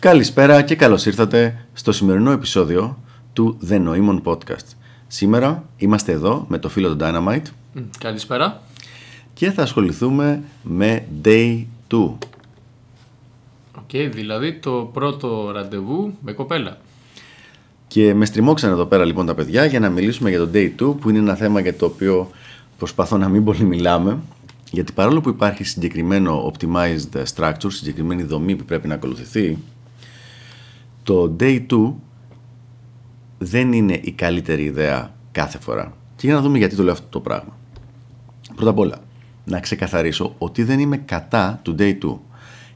Καλησπέρα και καλώς ήρθατε στο σημερινό επεισόδιο του The Noemon Podcast. Σήμερα είμαστε εδώ με το φίλο του Dynamite Μ, Καλησπέρα. και θα ασχοληθούμε με Day 2. Οκ, δηλαδή το πρώτο ραντεβού με κοπέλα. Και με στριμώξαν εδώ πέρα λοιπόν τα παιδιά για να μιλήσουμε για το Day 2 που είναι ένα θέμα για το οποίο προσπαθώ να μην πολύ μιλάμε γιατί παρόλο που υπάρχει συγκεκριμένο optimized structure, συγκεκριμένη δομή που πρέπει να ακολουθηθεί το Day 2 δεν είναι η καλύτερη ιδέα κάθε φορά. Και για να δούμε γιατί το λέω αυτό το πράγμα. Πρώτα απ' όλα, να ξεκαθαρίσω ότι δεν είμαι κατά του Day 2.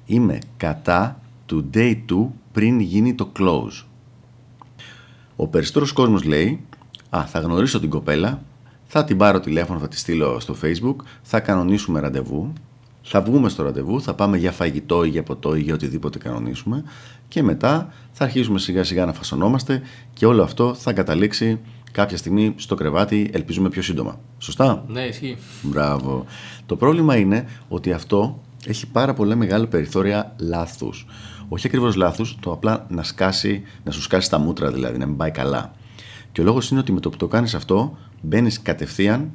Είμαι κατά του Day 2 πριν γίνει το close. Ο περισσότερος κόσμος λέει «Α, θα γνωρίσω την κοπέλα, θα την πάρω τηλέφωνο, θα τη στείλω στο facebook, θα κανονίσουμε ραντεβού, θα βγούμε στο ραντεβού, θα πάμε για φαγητό ή για ποτό ή για οτιδήποτε κανονίσουμε και μετά θα αρχίσουμε σιγά σιγά να φασωνόμαστε και όλο αυτό θα καταλήξει κάποια στιγμή στο κρεβάτι, ελπίζουμε πιο σύντομα. Σωστά; Ναι, ισχύει. Μπράβο. Το πρόβλημα είναι ότι αυτό έχει πάρα πολλά μεγάλα περιθώρια λάθους. Όχι ακριβώς λάθους, το απλά να, σκάσει, να σου σκάσει τα μούτρα δηλαδή, να μην πάει καλά. Και ο λόγος είναι ότι με το που το κάνεις αυτό, μπαίνεις κατευθείαν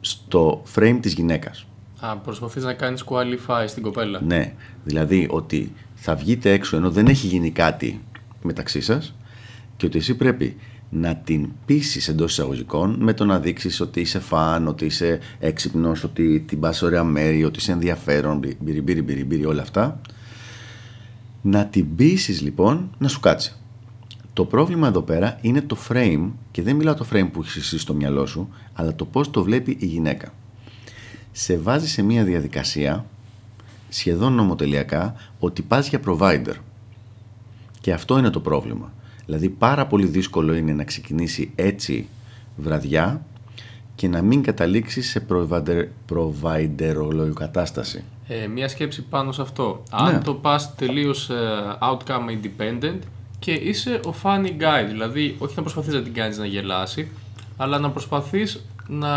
στο frame της γυναίκας. Α, προσπαθείς να κάνεις qualify στην κοπέλα. Ναι, δηλαδή ότι θα βγείτε έξω ενώ δεν έχει γίνει κάτι μεταξύ σας και ότι εσύ πρέπει να την πείσεις εντός εισαγωγικών με το να δείξεις ότι είσαι φαν, ότι είσαι έξυπνος, ότι την πας ωραία μέρη, ότι είσαι ενδιαφέρον, μπυρι, μπυρι, μπυρι, μπυρι, όλα αυτά. Να την πείσεις λοιπόν να σου κάτσει. Το πρόβλημα εδώ πέρα είναι το frame και δεν μιλάω το frame που έχεις εσύ στο μυαλό σου, αλλά το πώς το βλέπει η γυναίκα. Σε βάζει σε μια διαδικασία σχεδόν νομοτελειακά ότι πας για provider. Και αυτό είναι το πρόβλημα. Δηλαδή πάρα πολύ δύσκολο είναι να ξεκινήσει έτσι βραδιά και να μην καταλήξεις σε provider, provider κατάσταση. Ε, μία σκέψη πάνω σε αυτό. Αν Ναι. το πας τελείως ε, outcome independent και είσαι ο funny guy, δηλαδή όχι να προσπαθείς να την κάνεις να γελάσει, αλλά να προσπαθείς να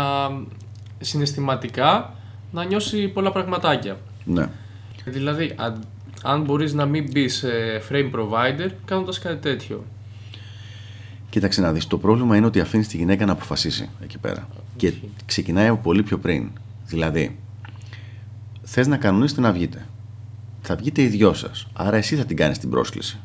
συναισθηματικά να νιώσει πολλά πραγματάκια. Ναι. Δηλαδή, αν, αν μπορείς να μην μπεις σε frame provider κάνοντας κάτι τέτοιο. Κοίταξε να δεις, το πρόβλημα είναι ότι αφήνεις τη γυναίκα να αποφασίσει εκεί πέρα. Και ξεκινάει από πολύ πιο πριν. Δηλαδή, θες να κανονίσετε να βγείτε. Θα βγείτε οι δυο σας. Άρα εσύ θα την κάνεις την πρόσκληση.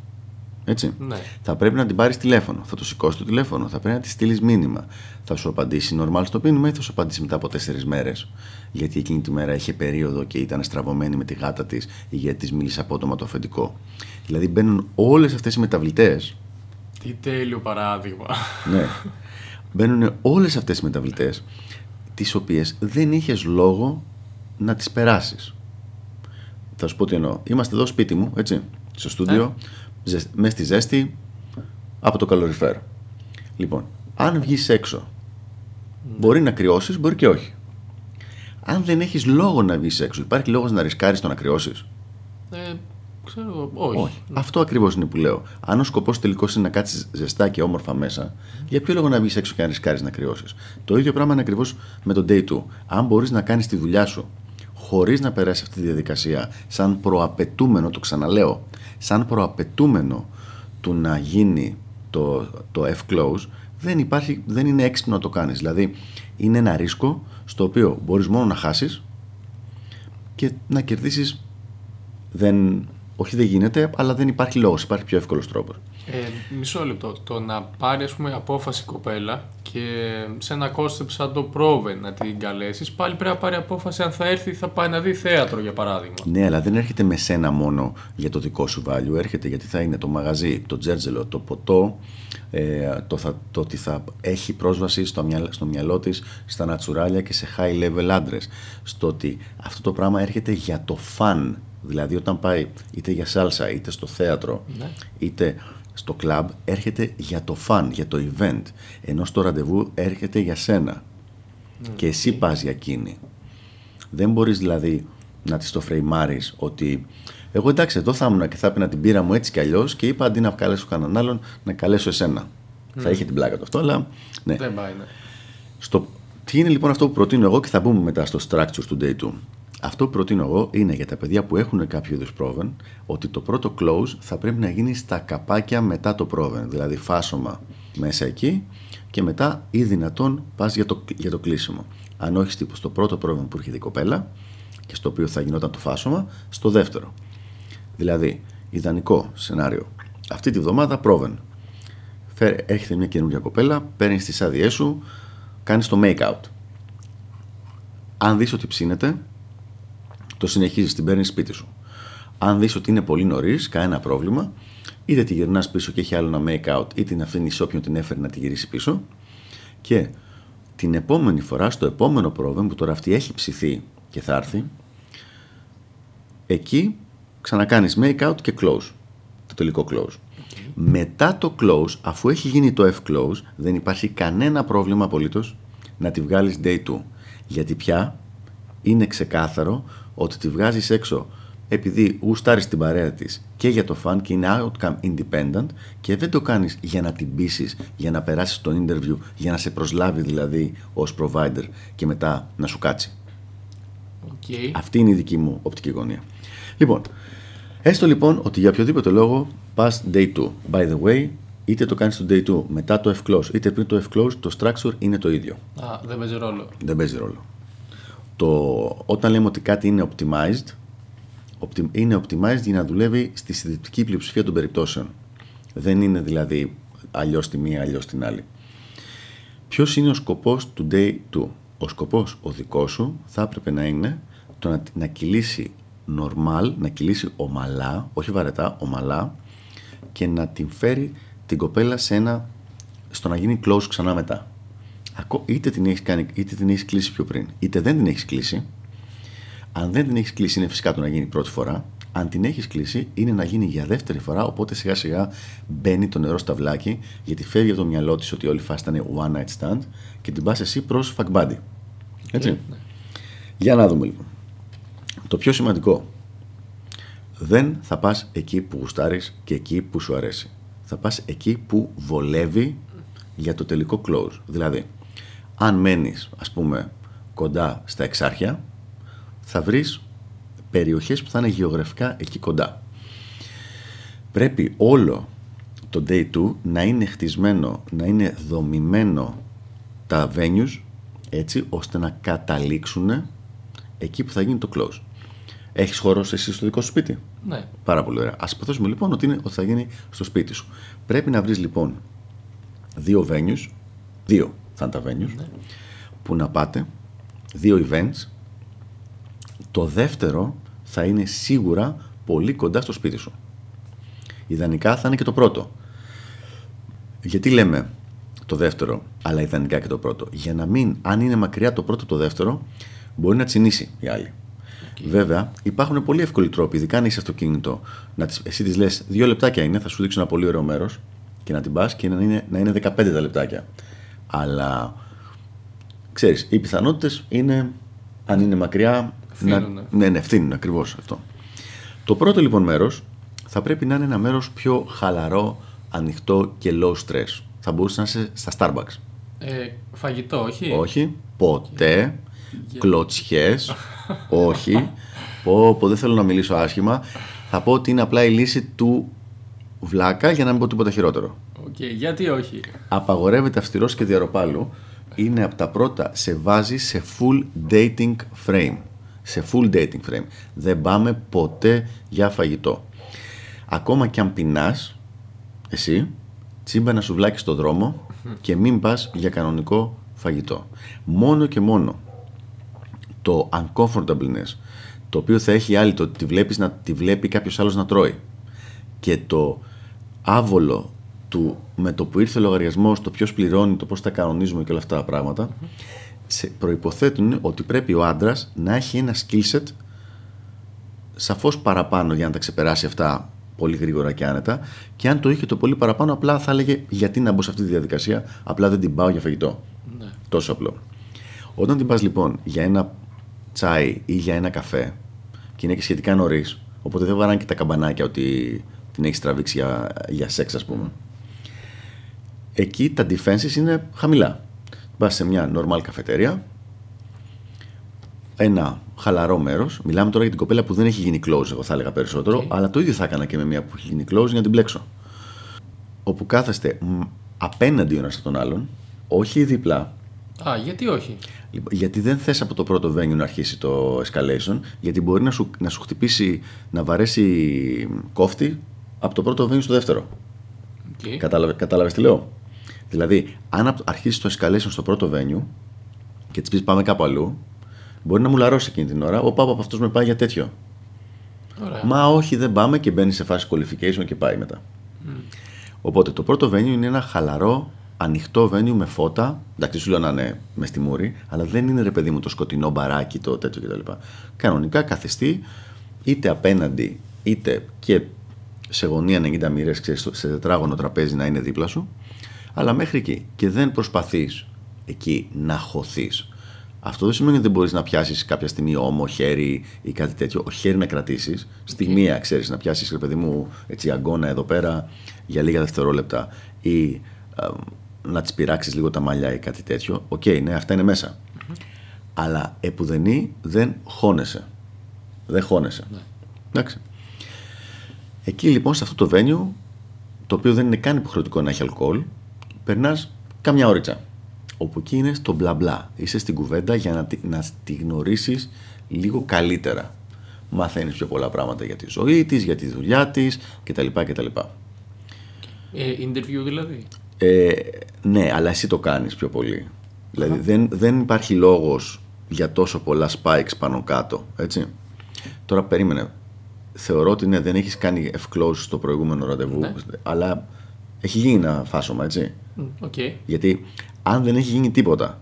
Έτσι. Ναι. Θα πρέπει να την πάρεις τηλέφωνο. Θα το σηκώσεις το τηλέφωνο. Θα πρέπει να της στείλεις μήνυμα. Θα σου απαντήσει normal στο μήνυμα ή θα σου απαντήσει μετά από τέσσερις μέρες. Γιατί εκείνη τη μέρα είχε περίοδο και ήταν στραβωμένη με τη γάτα της ή γιατί της μίλησε απότομα το αφεντικό. Δηλαδή μπαίνουν όλες αυτές οι μεταβλητές. Τι τέλειο παράδειγμα. Ναι. Μπαίνουν όλες αυτές οι μεταβλητές τις οποίες δεν είχες λόγο να τις περάσεις. Θα σου πω τι εννοώ. Είμαστε εδώ σπίτι μου, έτσι, στο στούντιο, ζεσ- μες στη ζέστη, από το καλοριφέρ. Λοιπόν, αν βγεις έξω, μπορεί να κρυώσεις, μπορεί και όχι. Αν δεν έχεις λόγο να βγεις έξω, υπάρχει λόγος να ρισκάρεις το να κρυώσεις; Ε, ξέρω εγώ, όχι. Όχι. Αυτό ακριβώς είναι που λέω. Αν ο σκοπός τελικώ είναι να κάτσεις ζεστά και όμορφα μέσα, για ποιο λόγο να βγεις έξω και να ρισκάρεις να κρυώσεις; Το ίδιο πράγμα είναι ακριβώς με το day 2. Αν μπορείς να κάνεις τη δουλειά σου χωρίς να περάσει αυτή τη διαδικασία, σαν προαπαιτούμενο, το ξαναλέω, σαν προαπαιτούμενο του να γίνει το, το F-close, δεν, υπάρχει, δεν είναι έξυπνο να το κάνεις. Δηλαδή, είναι ένα ρίσκο στο οποίο μπορείς μόνο να χάσεις και να κερδίσεις δεν, όχι δεν γίνεται, αλλά δεν υπάρχει λόγος, υπάρχει πιο εύκολος τρόπος. Ε, μισό λεπτό. Το να πάρει ας πούμε, απόφαση η κοπέλα και σε ένα concept σαν το πρόβε να την καλέσεις, πάλι πρέπει να πάρει απόφαση αν θα έρθει θα πάει να δει θέατρο για παράδειγμα. Ναι, αλλά δεν έρχεται με σένα μόνο για το δικό σου value, έρχεται γιατί θα είναι το μαγαζί, το τζέρτζελο, το ποτό, ε, το, θα, το ότι θα έχει πρόσβαση στο, μυαλ, στο μυαλό της στα νατσουράλια και σε high level άντρες. Στο ότι αυτό το πράγμα έρχεται για το fun, δηλαδή όταν πάει είτε για σάλσα, είτε στο θέατρο, Ναι. είτε στο κλαμπ, έρχεται για το fun, για το event, ενώ στο ραντεβού έρχεται για σένα. Και εσύ πας για εκείνη. Δεν μπορείς δηλαδή να της το φρεϊμάρεις ότι εγώ εντάξει εδώ θα ήμουν και θα έπαιρνα την πύρα μου έτσι κι αλλιώς και είπα αντί να καλέσω κανέναν άλλον να καλέσω εσένα. Θα είχε την πλάκα του αυτό, αλλά ναι. Δεν πάει, ναι. Στο... Τι είναι λοιπόν αυτό που προτείνω εγώ και θα μπούμε μετά στο structure του day 2. Αυτό που προτείνω εγώ είναι για τα παιδιά που έχουν κάποιο είδους πρόβεν ότι το πρώτο close θα πρέπει να γίνει στα καπάκια μετά το πρόβεν. Δηλαδή φάσομα μέσα εκεί και μετά ή δυνατόν πας για το, για το κλείσιμο. Αν όχι τύπου στο πρώτο πρόβεν που έρχεται η κοπέλα και στο οποίο θα γινόταν το φάσομα, στο δεύτερο. Δηλαδή, ιδανικό σενάριο. Αυτή τη βδομάδα πρόβεν. Έρχεται μια καινούργια κοπέλα, παίρνεις τις άδειές σου, κάνεις το make out. Αν δεις ότι ψήνεται, το συνεχίζεις, την παίρνεις σπίτι σου. Αν δεις ότι είναι πολύ νωρίς, κανένα πρόβλημα, είτε τη γυρνάς πίσω και έχει άλλο ένα make out, είτε την αφήνεις όποιον την έφερε να τη γυρίσει πίσω. Και την επόμενη φορά, στο επόμενο πρόβλημα που τώρα αυτή έχει ψηθεί και θα έρθει, εκεί ξανακάνεις make out και close, το τελικό close. Μετά το close, αφού έχει γίνει το F-close, δεν υπάρχει κανένα πρόβλημα απολύτως να τη βγάλεις day 2. Γιατί πια είναι ξεκάθαρο ότι τη βγάζεις έξω επειδή γουστάρεις την παρέα της και για το fun και είναι outcome independent και δεν το κάνεις για να την πείσεις, για να περάσεις το interview, για να σε προσλάβει δηλαδή ως provider και μετά να σου κάτσει. Okay. Αυτή είναι η δική μου οπτική γωνία. Λοιπόν, έστω λοιπόν ότι για οποιοδήποτε λόγο πας day 2. By the way, είτε το κάνεις το day 2 μετά το F-close, είτε πριν το F-close, το structure είναι το ίδιο. Α, δεν παίζει ρόλο. Δεν παίζει ρόλο. Το, όταν λέμε ότι κάτι είναι optimized, είναι optimized για να δουλεύει στη συντριπτική πλειοψηφία των περιπτώσεων. Δεν είναι δηλαδή αλλιώς τη μία, αλλιώς την άλλη. Ποιος είναι ο σκοπός του day 2. Ο σκοπός ο δικός σου θα έπρεπε να είναι το να, να κυλήσει normal, να κυλήσει ομαλά, όχι βαρετά, ομαλά και να την φέρει την κοπέλα σε ένα, στο να γίνει close ξανά μετά. Είτε την έχεις κάνει, είτε την έχεις κλείσει πιο πριν, είτε δεν την έχεις κλείσει. Αν δεν την έχεις κλείσει, είναι φυσικά το να γίνει πρώτη φορά. Αν την έχεις κλείσει, είναι να γίνει για δεύτερη φορά. Οπότε σιγά σιγά μπαίνει το νερό στα βλάκι, γιατί φεύγει από το μυαλό της ότι όλη η φάση ήταν one night stand και την πας εσύ προς fuck buddy. Έτσι. Ναι. Για να δούμε λοιπόν. Το πιο σημαντικό. Δεν θα πας εκεί που γουστάρεις και εκεί που σου αρέσει. Θα πας εκεί που βολεύει για το τελικό close. Δηλαδή, αν μένεις, ας πούμε, κοντά στα εξάρχεια, θα βρεις περιοχές που θα είναι γεωγραφικά εκεί κοντά. Πρέπει όλο το day 2 να είναι χτισμένο, να είναι δομημένο τα venues έτσι ώστε να καταλήξουν εκεί που θα γίνει το close. Έχεις χώρο εσύ στο δικό σου σπίτι; Ναι. Πάρα πολύ ωραία. Α υποθέσουμε λοιπόν ότι, είναι, ότι θα γίνει στο σπίτι σου. Πρέπει να βρεις λοιπόν δύο venues, δύο θα είναι τα venues, ναι. που να πάτε, δύο events. Το δεύτερο θα είναι σίγουρα πολύ κοντά στο σπίτι σου. Ιδανικά θα είναι και το πρώτο. Γιατί λέμε το δεύτερο, αλλά ιδανικά και το πρώτο. Για να μην, αν είναι μακριά το πρώτο το δεύτερο, μπορεί να τσινήσει η άλλη. Βέβαια, υπάρχουν πολύ εύκολοι τρόποι, ειδικά αν είσαι αυτοκίνητο, να τις, εσύ τη λες: Δύο λεπτάκια είναι, θα σου δείξω ένα πολύ ωραίο μέρος και να την πας και να είναι, να είναι 15 τα λεπτάκια. Αλλά ξέρεις, οι πιθανότητες είναι, αν είναι μακριά. Να, ναι, ναι, φθήνουν ακριβώς αυτό. Το πρώτο λοιπόν μέρος θα πρέπει να είναι ένα μέρος πιο χαλαρό, ανοιχτό και low stress. Θα μπορούσε να είσαι στα Starbucks. Ε, φαγητό, όχι; Όχι, ποτέ. Κλωτσιές. όχι. Πω, πω, δεν θέλω να μιλήσω άσχημα. Θα πω ότι είναι απλά η λύση του βλάκα για να μην πω τίποτα χειρότερο. Okay, γιατί όχι; Απαγορεύεται αυστηρός και διαρροπάλου. Είναι από τα πρώτα. Σε βάζει σε full dating frame. Σε full dating frame. Δεν πάμε ποτέ για φαγητό. Ακόμα και αν πεινάς, εσύ, τσίμπα ένα σουβλάκι στο δρόμο και μην πας για κανονικό φαγητό. Μόνο και μόνο το uncomfortableness το οποίο θα έχει άλλη, το ότι τη, βλέπεις να, τη βλέπει κάποιος άλλος να τρώει και το άβολο του με το που ήρθε ο λογαριασμός, το ποιος πληρώνει, το πώς τα κανονίζουμε και όλα αυτά τα πράγματα, σε προϋποθέτουν ότι πρέπει ο άντρας να έχει ένα skill set σαφώς παραπάνω για να τα ξεπεράσει αυτά πολύ γρήγορα και άνετα. Και αν το είχε το πολύ παραπάνω, απλά θα έλεγε γιατί να μπω σε αυτή τη διαδικασία, απλά δεν την πάω για φαγητό. Ναι. Τόσο απλό. Όταν την πας λοιπόν για ένα τσάι ή για ένα καφέ και είναι και σχετικά νωρίς, οπότε δεν βαράνε και τα καμπανάκια ότι την έχεις τραβήξει για, για σεξ, ας πούμε. Εκεί τα defenses είναι χαμηλά. Πα σε μια normal καφετέρια, ένα χαλαρό μέρος. Μιλάμε τώρα για την κοπέλα που δεν έχει γίνει close, εγώ θα έλεγα περισσότερο, αλλά το ίδιο θα έκανα και με μια που έχει γίνει close για να την μπλέξω. Όπου κάθεστε μ, απέναντι ο ένας από τον άλλον, όχι διπλά, Α, γιατί όχι; Λοιπόν, Γιατί δεν θες από το πρώτο venue να αρχίσει το escalation, γιατί μπορεί να σου, να σου χτυπήσει, να βαρέσει κόφτη από το πρώτο venue στο δεύτερο. Okay. Κατάλαβε, κατάλαβες τι λέω; Δηλαδή, αν απ- αρχίσεις το escalation στο πρώτο venue και της πεις πάμε κάπου αλλού, μπορεί να μου λαρώσει εκείνη την ώρα. Ο πάπα από αυτό με πάει για τέτοιο. Ωραία. Μα όχι, δεν πάμε και μπαίνει σε φάση qualification και πάει μετά. Οπότε το πρώτο venue είναι ένα χαλαρό, ανοιχτό venue με φώτα. Εντάξει, σου λέω να είναι μες στη μούρη, αλλά δεν είναι ρε παιδί μου το σκοτεινό μπαράκι, το τέτοιο κτλ. Κανονικά κάθεστε είτε απέναντι, είτε και σε γωνία 90 μοίρες, σε τετράγωνο τραπέζι να είναι δίπλα σου. Αλλά μέχρι εκεί. Και δεν προσπαθείς εκεί να χωθείς. Αυτό δεν σημαίνει ότι δεν μπορείς να πιάσεις κάποια στιγμή ώμο, χέρι ή κάτι τέτοιο. Όχι χέρι να κρατήσεις. Στη μία, ξέρεις, να πιάσεις ρε παιδί μου έτσι αγκώνα εδώ πέρα για λίγα δευτερόλεπτα ή α, να τη πειράξεις λίγο τα μαλλιά ή κάτι τέτοιο. Οκ, ναι, αυτά είναι μέσα. Αλλά επουδενή δεν χώνεσαι. Δεν χώνεσαι. Εντάξει. Εκεί λοιπόν σε αυτό το venue, το οποίο δεν είναι καν υποχρεωτικό να έχει αλκοόλ, περνάς καμιά ώριτσα. Όπου εκεί είναι στο μπλα μπλα. Είσαι στην κουβέντα για να, τη- να τη γνωρίσεις λίγο καλύτερα. Μαθαίνεις πιο πολλά πράγματα για τη ζωή της, για τη δουλειά της κτλ. κτλ. Ε, interview δηλαδή. Ε, ναι, αλλά εσύ το κάνεις πιο πολύ. Δηλαδή δεν, δεν υπάρχει λόγος για τόσο πολλά spikes πάνω κάτω, έτσι. Τώρα περίμενε. Θεωρώ ότι ναι, δεν έχεις κάνει F-close στο προηγούμενο ραντεβού, Ναι. αλλά έχει γίνει ένα φάσωμα, έτσι. Μ, Οκ. Γιατί αν δεν έχει γίνει τίποτα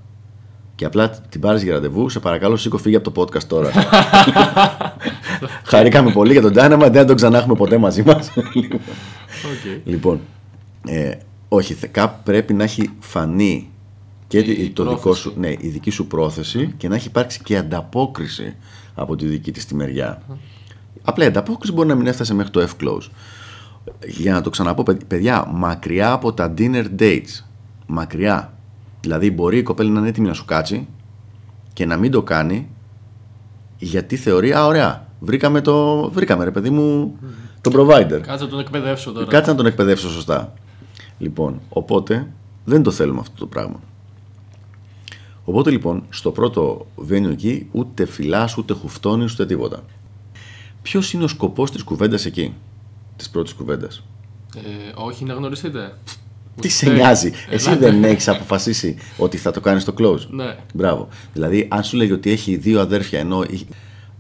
και απλά την πάρεις για ραντεβού, σε παρακαλώ σήκω φύγει από το podcast τώρα. Χαρήκαμε πολύ για τον Dynamite, δεν θα τον ξανά έχουμε ποτέ μαζί μας. Οκ. Λοιπόν, ε, όχι, θε- κάπου πρέπει να έχει φανεί και Η- η το δικό πρόθεση. σου, ναι, η δική σου πρόθεση και να έχει υπάρξει και ανταπόκριση από τη δική της τη μεριά. Απλά η ανταπόκριση μπορεί να μην έφτασε μέχρι το F-close. Για να το ξαναπώ, παιδ- παιδιά, μακριά από τα dinner dates. Μακριά. Δηλαδή, μπορεί η κοπέλα να είναι έτοιμη να σου κάτσει και να μην το κάνει γιατί θεωρεί, α, ωραία, βρήκαμε, το, βρήκαμε ρε παιδί μου, τον provider. Κάτσε να τον εκπαιδεύσω τώρα. Κάτσε να τον εκπαιδεύσω σωστά. Λοιπόν, οπότε δεν το θέλουμε αυτό το πράγμα. Οπότε λοιπόν, στο πρώτο venue εκεί, ούτε φυλάς, ούτε χουφτώνεις, ούτε τίποτα. Ποιος είναι ο σκοπός της κουβέντας εκεί, της πρώτης κουβέντας. Ε, όχι να γνωριστείτε. Τι σε Ούτε- νοιάζει, εσύ Ελάτε. δεν έχεις αποφασίσει ότι θα το κάνεις στο close. Ναι. Μπράβο. Δηλαδή, αν σου λέγει ότι έχει δύο αδέρφια ενώ έχει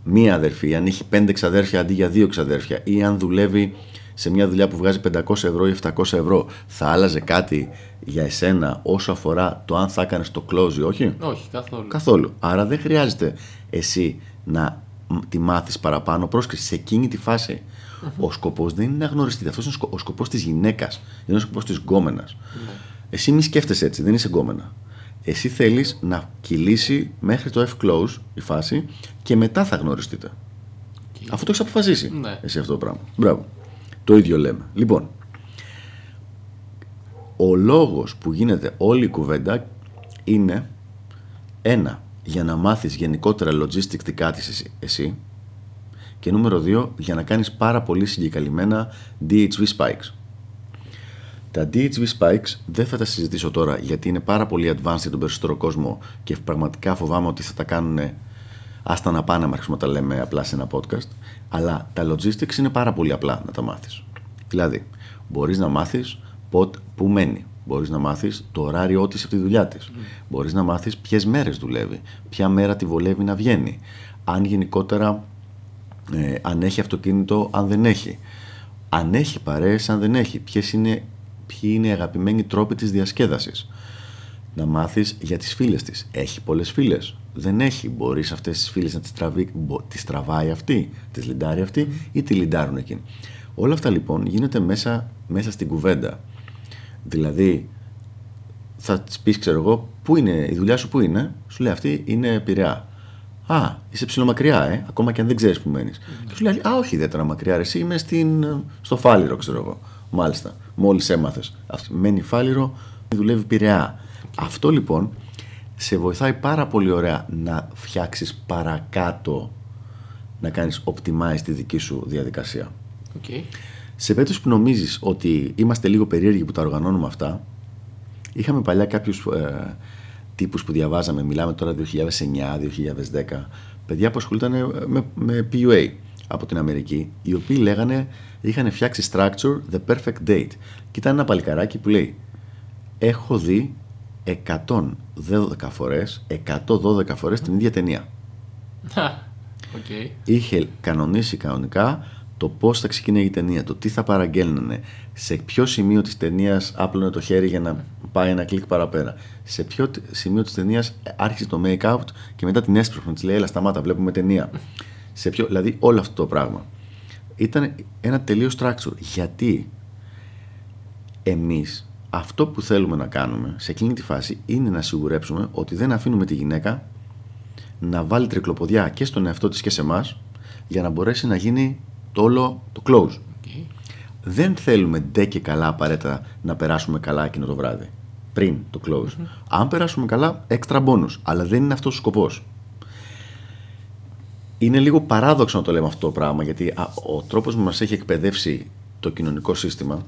μία αδερφή, αν έχει πέντε ξαδέρφια αντί για δύο ξαδέρφια, ή αν δουλεύει σε μια δουλειά που βγάζει 500 ευρώ ή 700 ευρώ, θα άλλαζε κάτι για εσένα όσο αφορά το αν θα έκανες το close ή όχι; Όχι, καθόλου. Καθόλου. Άρα δεν χρειάζεται εσύ να μ, τη μάθεις παραπάνω πρόσκληση σε εκείνη τη φάση. Ο σκοπός δεν είναι να γνωριστείτε. Αυτός είναι ο σκο- ο σκοπός της γυναίκας. Είναι ο σκοπός της γκόμενας. Εσύ μη σκέφτεσαι έτσι, δεν είσαι γκόμενα. Εσύ θέλεις να κυλήσει μέχρι το F-close η φάση και μετά θα γνωριστείτε. Αφού το έχεις αποφασίσει. Ναι. Εσύ αυτό το πράγμα. Μπράβο. Το ίδιο λέμε. Λοιπόν, ο λόγος που γίνεται όλη η κουβέντα είναι ένα, για να μάθεις γενικότερα logistic τι κάτεις εσύ, εσύ και νούμερο δύο, για να κάνεις πάρα πολύ συγκεκαλυμμένα DHV spikes. Τα DHV spikes δεν θα τα συζητήσω τώρα γιατί είναι πάρα πολύ advanced για τον περισσότερο κόσμο και πραγματικά φοβάμαι ότι θα τα κάνουν άστα να πάνε να αρχίσουμε να τα λέμε απλά σε ένα podcast. Αλλά τα logistics είναι πάρα πολύ απλά να τα μάθεις. Δηλαδή, μπορείς να μάθεις πότε, πού μένει. Μπορείς να μάθεις το ωράριό της από τη δουλειά της. Μπορείς να μάθεις ποιες μέρες δουλεύει. Ποια μέρα τη βολεύει να βγαίνει. Αν γενικότερα ε, αν έχει αυτοκίνητο, αν δεν έχει. Αν έχει παρέες, αν δεν έχει. Ποιες είναι, ποιοι είναι οι αγαπημένοι τρόποι της διασκέδασης. Να μάθεις για τις φίλες της. Έχει πολλές φίλες. Δεν έχει. Μπορείς αυτές τις φίλες να τις, τραβεί, μπο- τις τραβάει αυτή, τις λιντάρει αυτή ή τη λιντάρουν εκείνη. Όλα αυτά λοιπόν γίνεται μέσα, μέσα στην κουβέντα. Δηλαδή, θα της πεις, ξέρω εγώ, πού είναι η δουλειά σου, πού είναι. Σου λέει αυτή είναι πειραιά. Α, είσαι ψηλομακριά, ε, ακόμα και αν δεν ξέρεις που μένεις. Και σου λέει, Α, όχι ιδιαίτερα μακριά, ρε, εσύ είμαι στην, στο Φάληρο, ξέρω εγώ. Μάλιστα, μόλις έμαθες. Μένει Φάληρο, δουλεύει πειραιά. Αυτό λοιπόν σε βοηθάει πάρα πολύ ωραία να φτιάξεις παρακάτω να κάνεις optimize τη δική σου διαδικασία. Okay. Σε περίπτωση που νομίζεις ότι είμαστε λίγο περίεργοι που τα οργανώνουμε αυτά, είχαμε παλιά κάποιους ε, τύπους που διαβάζαμε, μιλάμε τώρα 2009-2010, παιδιά που ασχολούνταν με, με PUA από την Αμερική, οι οποίοι λέγανε, είχαν φτιάξει structure the perfect date. Και ήταν ένα παλικαράκι που λέει, έχω δει 112 φορές, 112 φορές την ίδια ταινία. Okay. Είχε κανονίσει κανονικά το πώς θα ξεκινάει η ταινία, το τι θα παραγγέλνανε, σε ποιο σημείο της ταινίας άπλωνε το χέρι για να πάει ένα κλικ παραπέρα, σε ποιο σημείο της ταινίας άρχισε το make-out και μετά την έσπρωχνε, της λέει: Έλα, σταμάτα, βλέπουμε ταινία. σε ποιο, δηλαδή όλο αυτό το πράγμα. Ήταν ένα τελείως structure. Γιατί εμείς αυτό που θέλουμε να κάνουμε σε εκείνη τη φάση είναι να σιγουρέψουμε ότι δεν αφήνουμε τη γυναίκα να βάλει τρικλοποδιά και στον εαυτό της και σε εμάς για να μπορέσει να γίνει το όλο το close. Δεν θέλουμε ντε και καλά απαραίτητα να περάσουμε καλά εκείνο το βράδυ. Πριν το close. Αν περάσουμε καλά, extra bonus. Αλλά δεν είναι αυτός ο σκοπός. Είναι λίγο παράδοξο να το λέμε αυτό το πράγμα γιατί ο τρόπος που μας έχει εκπαιδεύσει το κοινωνικό σύστημα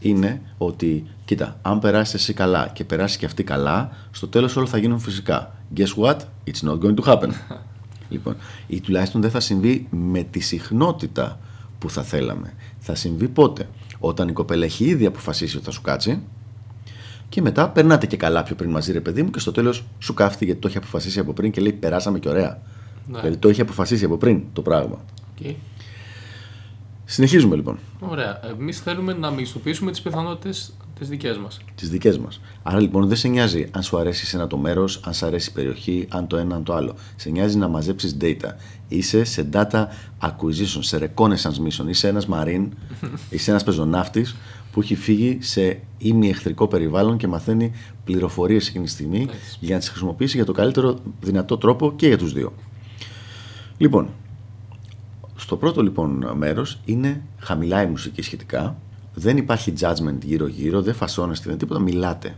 είναι ότι, κοίτα, αν περάσεις εσύ καλά και περάσεις και αυτή καλά, στο τέλος όλα θα γίνουν φυσικά. Guess what? It's not going to happen. λοιπόν, ή τουλάχιστον δεν θα συμβεί με τη συχνότητα που θα θέλαμε. Θα συμβεί πότε; Όταν η κοπέλα έχει ήδη αποφασίσει ότι θα σου κάτσει και μετά περνάτε και καλά πιο πριν μαζί, ρε παιδί μου, και στο τέλος σου κάφτει γιατί το έχει αποφασίσει από πριν και λέει περάσαμε και ωραία. Ναι. Δηλαδή το έχει αποφασίσει από πριν το πράγμα. Okay. Συνεχίζουμε λοιπόν. Ωραία. Εμείς θέλουμε να μεγιστοποιήσουμε τις πιθανότητες τις δικές μας. Τις δικές μας. Άρα λοιπόν δεν σε νοιάζει αν σου αρέσει ένα το μέρος, αν σου αρέσει η περιοχή, αν το ένα, αν το άλλο. Σε νοιάζει να μαζέψεις data. Είσαι σε data acquisition, σε reconnaissance mission. Είσαι ένας marine, είσαι ένας πεζοναύτης που έχει φύγει σε ημιεχθρικό περιβάλλον και μαθαίνει πληροφορίες εκείνη τη στιγμή για να τις χρησιμοποιήσει για το καλύτερο δυνατό τρόπο και για τους δύο. Λοιπόν, στο πρώτο λοιπόν μέρος είναι χαμηλά η μουσική σχετικά, δεν υπάρχει judgment γύρω-γύρω, δεν φασώνεστε, δεν τίποτα, μιλάτε.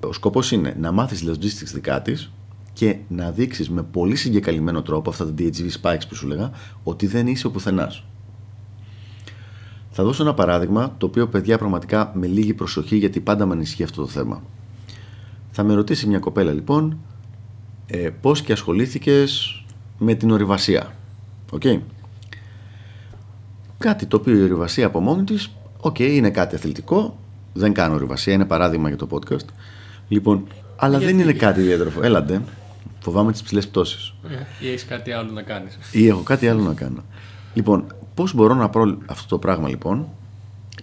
Ο σκοπός είναι να μάθεις logistics δικά της και να δείξεις με πολύ συγκεκαλυμμένο τρόπο αυτά τα DHV spikes που σου λέγα ότι δεν είσαι ο πουθενάς. Θα δώσω ένα παράδειγμα το οποίο παιδιά πραγματικά με λίγη προσοχή γιατί πάντα με ανησυχεί αυτό το θέμα. Θα με ρωτήσει μια κοπέλα λοιπόν ε, πώς και ασχολήθηκες με την ορειβασία. Okay. Κάτι το οποίο η ορειβασία από μόνη της, οκ, είναι κάτι αθλητικό. Δεν κάνω ορειβασία, είναι παράδειγμα για το podcast. Λοιπόν, αλλά δεν είναι κάτι ιδιαίτερο. Έλαντε, φοβάμαι τις ψηλές πτώσεις. Ή έχεις κάτι άλλο να κάνεις. Ή έχω κάτι άλλο να κάνω. Λοιπόν, πώς μπορώ να βρω αυτό το πράγμα λοιπόν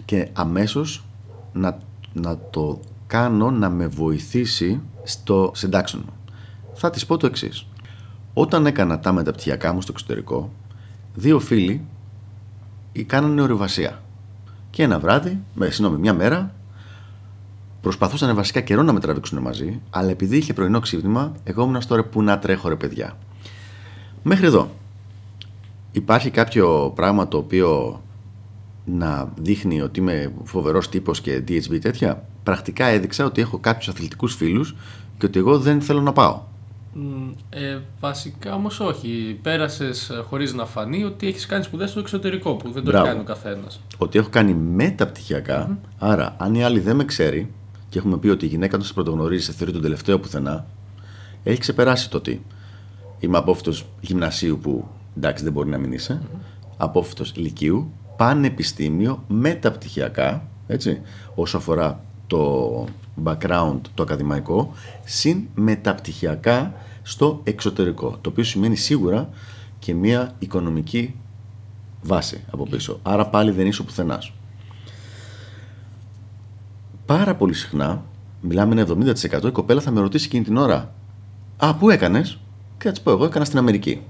και αμέσως να, να το κάνω να με βοηθήσει στο συντάξιο μου. Θα της πω το εξής. Όταν έκανα τα μεταπτυχιακά μου στο εξωτερικό, δύο φίλοι κάνανε ορειβασία. Και ένα βράδυ, με, συγγνώμη, μια μέρα, προσπαθούσαν βασικά καιρό να με τραβήξουν μαζί, αλλά επειδή είχε πρωινό ξύπνημα, εγώ ήμουν στο ρε που να τρέχω ρε παιδιά. Μέχρι εδώ. Υπάρχει κάποιο πράγμα το οποίο να δείχνει ότι είμαι φοβερός τύπος και DHB τέτοια; Πρακτικά έδειξα ότι έχω κάποιους αθλητικούς φίλους και ότι εγώ δεν θέλω να πάω. Ε, βασικά όμως όχι. Πέρασες ε, χωρίς να φανεί ότι έχεις κάνει σπουδές στο εξωτερικό που δεν το έχει κάνει ο καθένας. Ότι έχω κάνει μεταπτυχιακά. Άρα, αν η άλλη δεν με ξέρει και έχουμε πει ότι η γυναίκα του σε πρωτογνωρίζει, σε θεωρεί τον τελευταίο πουθενά, έχει ξεπεράσει το τι. Είμαι απόφυτο γυμνασίου που εντάξει δεν μπορεί να μην είσαι. Mm-hmm. Απόφυτο λυκείου, πανεπιστήμιο, μεταπτυχιακά, έτσι, όσο αφορά το background το ακαδημαϊκό, συν μεταπτυχιακά στο εξωτερικό. Το οποίο σημαίνει σίγουρα και μια οικονομική βάση από πίσω. Άρα πάλι δεν είσαι πουθενάς. Πάρα πολύ συχνά, μιλάμε ένα 70%, η κοπέλα θα με ρωτήσει εκείνη την ώρα Α, πού έκανες, και θα της πω εγώ, έκανα στην Αμερική,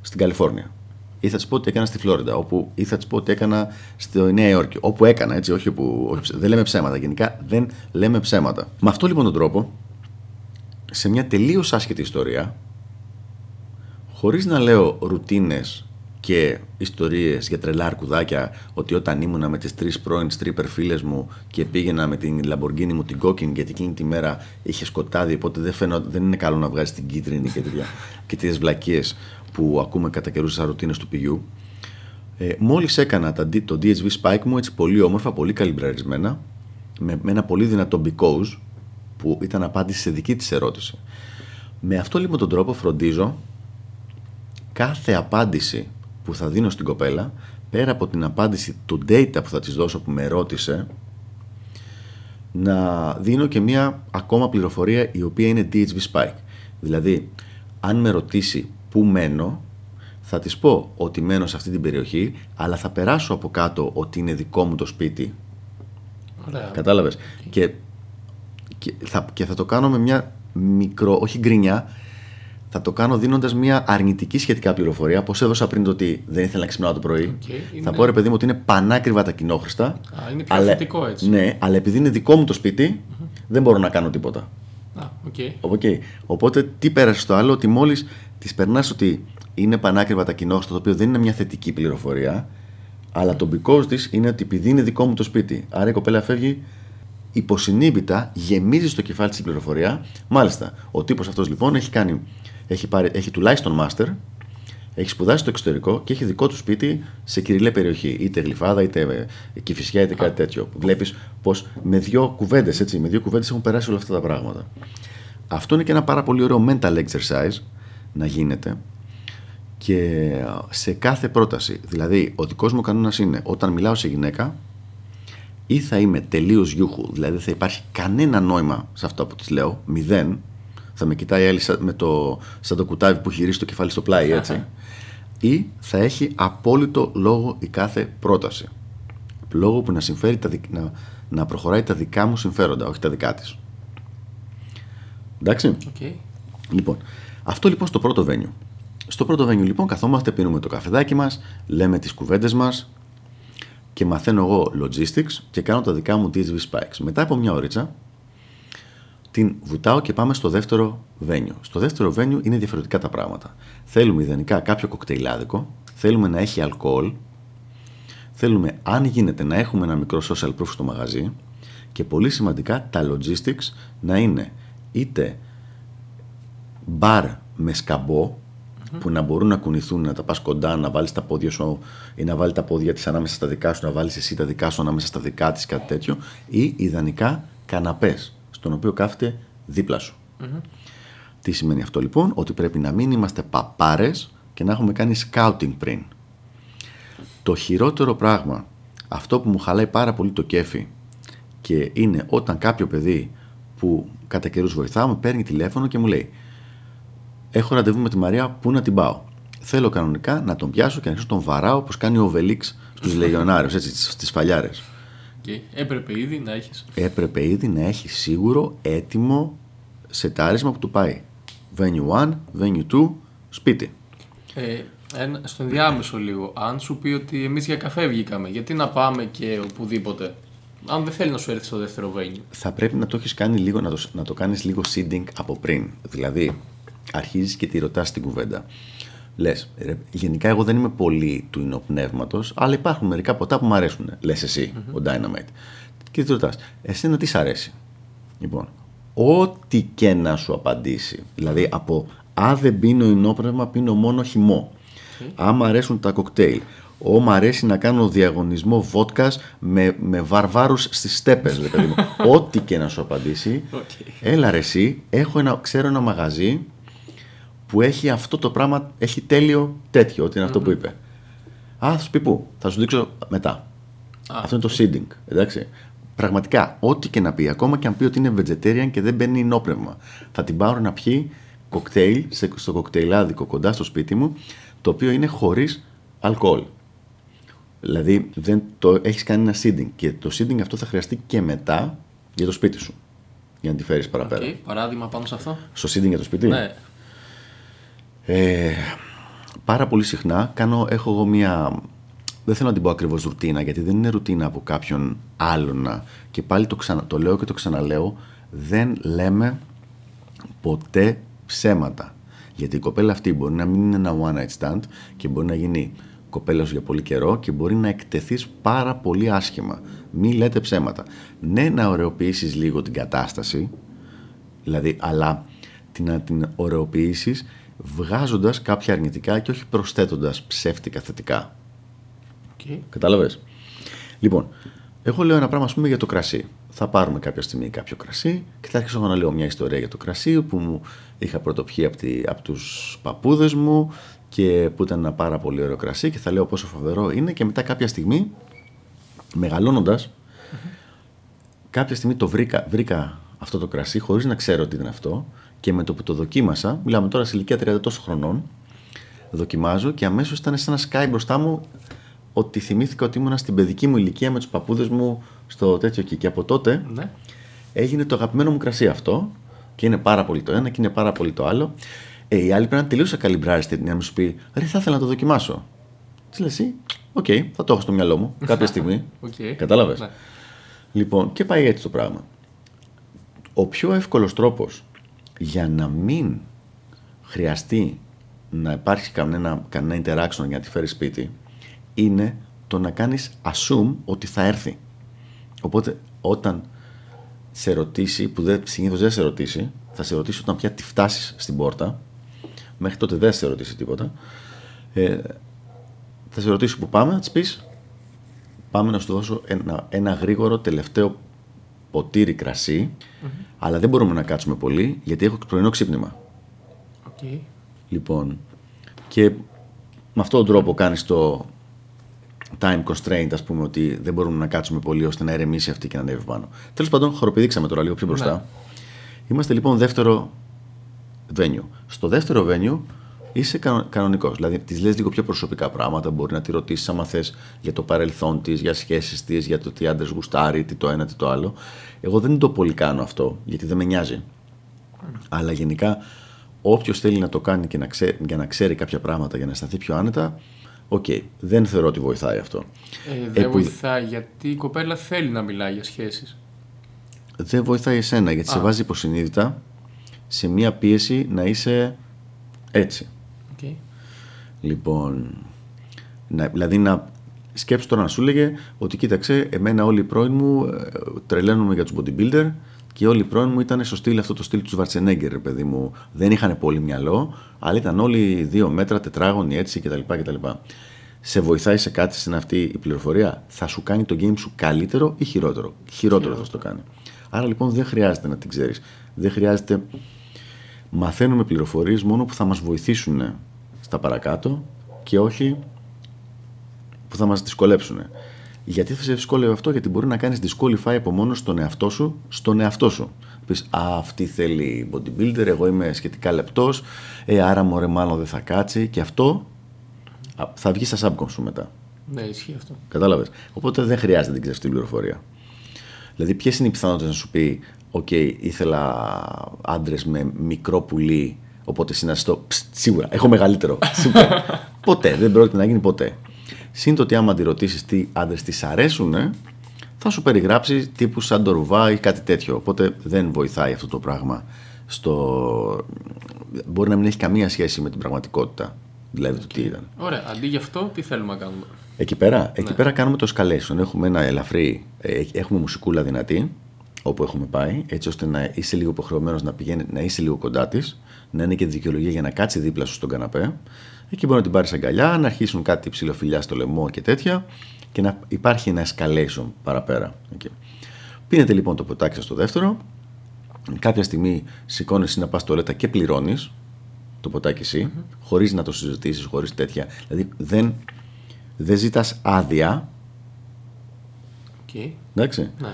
στην Καλιφόρνια. Ή θα τη πω ότι έκανα στη Φλόριντα, όπου, ή θα τη πω ότι έκανα στη Νέα Υόρκη. Όπου έκανα, έτσι, όχι όπου. Όχι, δεν λέμε ψέματα. Γενικά δεν λέμε ψέματα. Με αυτό λοιπόν τον τρόπο, σε μια τελείως άσχετη ιστορία, χωρίς να λέω ρουτίνες και ιστορίες για τρελά αρκουδάκια ότι όταν ήμουνα με τις τρεις πρώην stripper φίλες μου και πήγαινα με την Lamborghini μου την κόκκινη γιατί εκείνη τη μέρα είχε σκοτάδι οπότε δεν, φαίνω, δεν είναι καλό να βγάζεις την κίτρινη και, τέτοια, και τις βλακίες που ακούμε κατά καιρούς στις ρουτίνες του πηγιού ε, μόλις έκανα το DSV Spike μου έτσι πολύ όμορφα, πολύ καλυμπραρισμένα με, με ένα πολύ δυνατό because που ήταν απάντηση σε δική της ερώτηση με αυτό λοιπόν τον τρόπο φροντίζω κάθε απάντηση που θα δίνω στην κοπέλα, πέρα από την απάντηση του data που θα της δώσω που με ρώτησε, να δίνω και μία ακόμα πληροφορία η οποία είναι DHV Spike. Δηλαδή, αν με ρωτήσει πού μένω, θα της πω ότι μένω σε αυτή την περιοχή, αλλά θα περάσω από κάτω ότι είναι δικό μου το σπίτι. Ωραία. Κατάλαβες; Και, και, θα, και θα το κάνω με μια μικρό, όχι γκρινιά, θα το κάνω δίνοντας μια αρνητική σχετικά πληροφορία. Πώ έδωσα πριν το ότι δεν ήθελα να ξυπνάω το πρωί. Okay, θα είναι- πω ρε παιδί μου ότι είναι πανάκριβα τα κοινόχρηστα. Α, είναι πιο αλλά- θετικό έτσι. Ναι, αλλά επειδή είναι δικό μου το σπίτι δεν μπορώ να κάνω τίποτα. Α, οκ. Οκ. Οπότε τι πέρασε στο άλλο, ότι μόλις της περνάς ότι είναι πανάκριβα τα κοινόχρηστα, το οποίο δεν είναι μια θετική πληροφορία, αλλά το because της είναι ότι επειδή είναι δικό μου το σπίτι. Άρα η κοπέλα φεύγει υποσυνείδητα, γεμίζει στο κεφάλι της την πληροφορία. Μάλιστα, ο τύπος αυτός λοιπόν έχει, κάνει, έχει, πάρει, έχει τουλάχιστον master, έχει σπουδάσει στο εξωτερικό και έχει δικό του σπίτι σε κυριλέ περιοχή. Είτε γλυφάδα, είτε ε, κυφισιά, είτε κάτι τέτοιο. Βλέπεις πως με δύο κουβέντες, έτσι, με δύο κουβέντες έχουν περάσει όλα αυτά τα πράγματα. Αυτό είναι και ένα πάρα πολύ ωραίο mental exercise να γίνεται και σε κάθε πρόταση. Δηλαδή, ο δικό μου κανόνας είναι όταν μιλάω σε γυναίκα, ή θα είμαι τελείως γιούχου, δηλαδή δεν θα υπάρχει κανένα νόημα σε αυτό που της λέω, μηδέν. Θα με κοιτάει η άλλη σαν, με το, σαν το κουτάβι που χειρίζει το κεφάλι στο πλάι, έτσι. ή θα έχει απόλυτο λόγο η κάθε πρόταση. Λόγο που να, συμφέρει τα, δικ- να, να προχωράει τα δικά μου συμφέροντα, όχι τα δικά της. Εντάξει. Οκ. Λοιπόν, αυτό λοιπόν στο πρώτο venue. Στο πρώτο venue λοιπόν καθόμαστε, πίνουμε το καφεδάκι μας, λέμε τις κουβέντες μας και μαθαίνω εγώ logistics και κάνω τα δικά μου DHV spikes. Μετά από μια ώριτσα την βουτάω και πάμε στο δεύτερο venue. Στο δεύτερο venue είναι διαφορετικά τα πράγματα. Θέλουμε ιδανικά κάποιο κοκτέιλάδικο, θέλουμε να έχει αλκοόλ, θέλουμε αν γίνεται να έχουμε ένα μικρό social proof στο μαγαζί και πολύ σημαντικά τα logistics να είναι είτε μπαρ με σκαμπό που να μπορούν να κουνηθούν, να τα πας κοντά, να βάλεις τα πόδια σου ή να βάλει τα πόδια της ανάμεσα στα δικά σου, να βάλεις εσύ τα δικά σου ανάμεσα στα δικά της, κάτι τέτοιο ή ιδανικά καναπές, στον οποίο κάθεται δίπλα σου. Τι σημαίνει αυτό λοιπόν, ότι πρέπει να μην είμαστε παπάρες και να έχουμε κάνει scouting πριν. Το χειρότερο πράγμα, αυτό που μου χαλάει πάρα πολύ το κέφι και είναι όταν κάποιο παιδί που κατά καιρούς βοηθάω με παίρνει τηλέφωνο και μου λέει έχω ραντεβού με τη Μαρία, πού να την πάω. Θέλω κανονικά να τον πιάσω και να αρχίσω να τον βαράω όπως κάνει ο Οβελίξ στους Λεγιονάριους, έτσι, στις- στις φαλιάρες. Οκ. Έπρεπε ήδη να έχεις. Έπρεπε ήδη να έχεις σίγουρο έτοιμο σετάρισμα που του πάει. Venue 1, venue 2, σπίτι. Ε, ένα, στο ενδιάμεσο λίγο, αν σου πει ότι εμείς για καφέ βγήκαμε, γιατί να πάμε και οπουδήποτε; Αν δεν θέλει να σου έρθει στο δεύτερο venue. θα πρέπει να το έχεις κάνει λίγο, να το, να το κάνεις λίγο seeding από πριν. Δηλαδή, αρχίζεις και τη ρωτάς την κουβέντα. Λες, ρε, γενικά εγώ δεν είμαι πολύ του ινοπνεύματος, αλλά υπάρχουν μερικά ποτά που μου αρέσουν. Λες εσύ, ο Dynamite. Και τη ρωτάς, εσένα τι σ' αρέσει; Λοιπόν, ό,τι και να σου απαντήσει. Δηλαδή, από «Α, δεν πίνω ινόπνευμα, πίνω μόνο χυμό». «Α, μ' αρέσουν τα κοκτέιλ». «Ω, μ' αρέσει να κάνω διαγωνισμό βότκας με, με βαρβάρους στις στέπες». ρε παιδί μου. Ό,τι και να σου απαντήσει. Οκ. Έλα ρε εσύ, έχω ένα, ξέρω ένα μαγαζί που έχει αυτό το πράγμα, έχει τέλειο τέτοιο, ότι είναι αυτό που είπε. Α, θα σου πει πού, θα σου δείξω μετά. αυτό είναι το seeding, εντάξει. Πραγματικά, ό,τι και να πει, ακόμα και αν πει ότι είναι vegetarian και δεν πίνει οινόπνευμα, θα την πάρω να πιει κοκτέιλ σε- στο κοκτέιλάδικο κοντά στο σπίτι μου, το οποίο είναι χωρίς αλκοόλ. Δηλαδή, δεν το έχεις κάνει ένα seeding και το seeding αυτό θα χρειαστεί και μετά για το σπίτι σου, για να τη φέρεις παραπέρα. Οκ, παράδειγμα πάνω σε αυτό. Στο seeding για το σπίτι; Ναι. Ε, πάρα πολύ συχνά κάνω, έχω εγώ μία. Δεν θέλω να την πω ακριβώς ρουτίνα, γιατί δεν είναι ρουτίνα από κάποιον άλλον. Και πάλι το, ξανα, το λέω και το ξαναλέω, δεν λέμε ποτέ ψέματα. Γιατί η κοπέλα αυτή μπορεί να μην είναι ένα one night stand και μπορεί να γίνει κοπέλας σου για πολύ καιρό και μπορεί να εκτεθείς πάρα πολύ άσχημα. Μη λέτε ψέματα. Ναι, να ωρεοποιήσεις λίγο την κατάσταση, δηλαδή, αλλά την, να την ωρεοποιήσεις βγάζοντας κάποια αρνητικά και όχι προσθέτοντας ψεύτικα θετικά. Okay. Κατάλαβες; Λοιπόν, εγώ λέω ένα πράγμα ας πούμε για το κρασί. Θα πάρουμε κάποια στιγμή κάποιο κρασί και θα αρχίσω να λέω μια ιστορία για το κρασί που μου είχα πρωτοπιεί από, τη, από τους παππούδες μου και που ήταν ένα πάρα πολύ ωραίο κρασί και θα λέω πόσο φοβερό είναι και μετά κάποια στιγμή μεγαλώνοντας κάποια στιγμή το βρήκα, βρήκα αυτό το κρασί χωρίς να ξέρω τι είναι αυτό και με το που το δοκίμασα, μιλάμε τώρα σε ηλικία 30 τόσο χρονών, δοκιμάζω και αμέσως ήταν σαν να σκάει μπροστά μου ότι θυμήθηκα ότι ήμουν στην παιδική μου ηλικία με τους παππούδες μου στο τέτοιο εκεί και από τότε Ναι. έγινε το αγαπημένο μου κρασί αυτό και είναι πάρα πολύ το ένα και είναι πάρα πολύ το άλλο. Ε, η άλλη πρέπει να τελείωσε καλυμπράριστη την να μου σου πει Ρε, θα ήθελα να το δοκιμάσω. Τι λες, εσύ, Οκ, θα το έχω στο μυαλό μου κάποια στιγμή. Οκ. Κατάλαβες; Ναι. Λοιπόν, και πάει έτσι το πράγμα. Ο πιο εύκολος τρόπος για να μην χρειαστεί να υπάρχει κανένα, κανένα interaction για να τη φέρεις σπίτι είναι το να κάνεις assume ότι θα έρθει. Οπότε όταν σε ρωτήσει, που δεν, συνήθως δεν σε ρωτήσει, θα σε ρωτήσει όταν πια τη φτάσεις στην πόρτα, μέχρι τότε δεν θα σε ρωτήσει τίποτα, ε, θα σε ρωτήσει που πάμε, θα της πεις πάμε να σου δώσω ένα, ένα γρήγορο τελευταίο ποτήρι κρασί, αλλά δεν μπορούμε να κάτσουμε πολύ γιατί έχω πρωινό ξύπνημα. Οκ. Λοιπόν, και με αυτόν τον τρόπο κάνεις το time constraint, ας πούμε, ότι δεν μπορούμε να κάτσουμε πολύ ώστε να ηρεμήσει αυτή και να ανέβει πάνω. Τέλος πάντων, χοροπηδήξαμε τώρα λίγο πιο μπροστά. Ναι. Είμαστε λοιπόν δεύτερο venue. Στο δεύτερο venue είσαι κανονικός. Δηλαδή, τη λες λίγο πιο προσωπικά πράγματα. Μπορεί να τη ρωτήσεις άμα θες για το παρελθόν της, για σχέσεις της, για το τι άντρες γουστάρει, τι το ένα, τι το άλλο. Εγώ δεν το πολύ κάνω αυτό, γιατί δεν με νοιάζει. Αλλά γενικά, όποιος θέλει να το κάνει και να ξέρει, για να ξέρει κάποια πράγματα για να αισθανθεί πιο άνετα, οκ. Δεν θεωρώ ότι βοηθάει αυτό. Ε, δεν που- βοηθάει γιατί η κοπέλα θέλει να μιλάει για σχέσεις. δεν βοηθάει εσένα γιατί σε Α. βάζει υποσυνείδητα σε μια πίεση να είσαι έτσι. Οκ. Λοιπόν, να, δηλαδή να σκέψου τώρα να σου έλεγε ότι κοίταξε, εμένα όλοι οι πρώην μου ε, τρελαίνομαι για τους bodybuilder και όλοι οι πρώην μου ήταν στο στυλ αυτό το στυλ του Schwarzenegger, ρε παιδί μου. Δεν είχαν πολύ μυαλό, αλλά ήταν όλοι δύο μέτρα, τετράγωνοι έτσι κτλ. κτλ. Σε βοηθάει σε κάτι στην αυτή η πληροφορία, θα σου κάνει το game σου καλύτερο ή χειρότερο; Χειρότερο θα σου το κάνει. Άρα λοιπόν δεν χρειάζεται να την ξέρεις. Δεν χρειάζεται μαθαίνουμε πληροφορίες μόνο που θα μας βοηθήσουν στα παρακάτω και όχι που θα μας δυσκολέψουν. Γιατί θα σε δυσκόλευε αυτό, γιατί μπορεί να κάνεις disqualify από μόνος στον εαυτό σου, στον εαυτό σου. Πεις, α, αυτή θέλει bodybuilder, εγώ είμαι σχετικά λεπτός, ε, άρα μωρέ μάλλον δεν θα κάτσει και αυτό α, θα βγει στα subcon σου μετά. Ναι, ισχύει αυτό. Κατάλαβες. Οπότε δεν χρειάζεται να την ξέρει την πληροφορία. Δηλαδή, ποιες είναι οι πιθανότητες να σου πει, OK, ήθελα άντρες με μικρό πουλί, Οπότε συναστώ σίγουρα. Έχω μεγαλύτερο. Ποτέ. Δεν πρόκειται να γίνει ποτέ. Συν το ότι άμα τη ρωτήσει τι άντρες τη αρέσουν, ε, θα σου περιγράψει τύπου σαν το ρουβά ή κάτι τέτοιο. Οπότε δεν βοηθάει αυτό το πράγμα. Στο... Μπορεί να μην έχει καμία σχέση με την πραγματικότητα. Δηλαδή το τι ήταν. Ωραία. Αντί γι' αυτό, τι θέλουμε να κάνουμε; Εκεί πέρα, ναι. εκεί πέρα κάνουμε το escalation. Έχουμε ένα ελαφρύ. Ε, έχουμε μουσικούλα δυνατή όπου έχουμε πάει, έτσι ώστε να είσαι λίγο υποχρεωμένος να πηγαίνει, να είσαι λίγο κοντά της να είναι και δικαιολογία για να κάτσει δίπλα σου στον καναπέ. Εκεί μπορεί να την πάρεις αγκαλιά, να αρχίσουν κάτι ψηλοφιλιά στο λαιμό και τέτοια, και να υπάρχει ένα escalation παραπέρα. Εκεί. Πίνετε λοιπόν το ποτάκι σας στο δεύτερο. Κάποια στιγμή σηκώνεσαι να πας στο λέτα και πληρώνεις το ποτάκι εσύ, χωρίς να το συζητήσεις, χωρίς τέτοια. Δηλαδή δεν, δεν ζητάς άδεια. Οκ. Εντάξει. Ναι.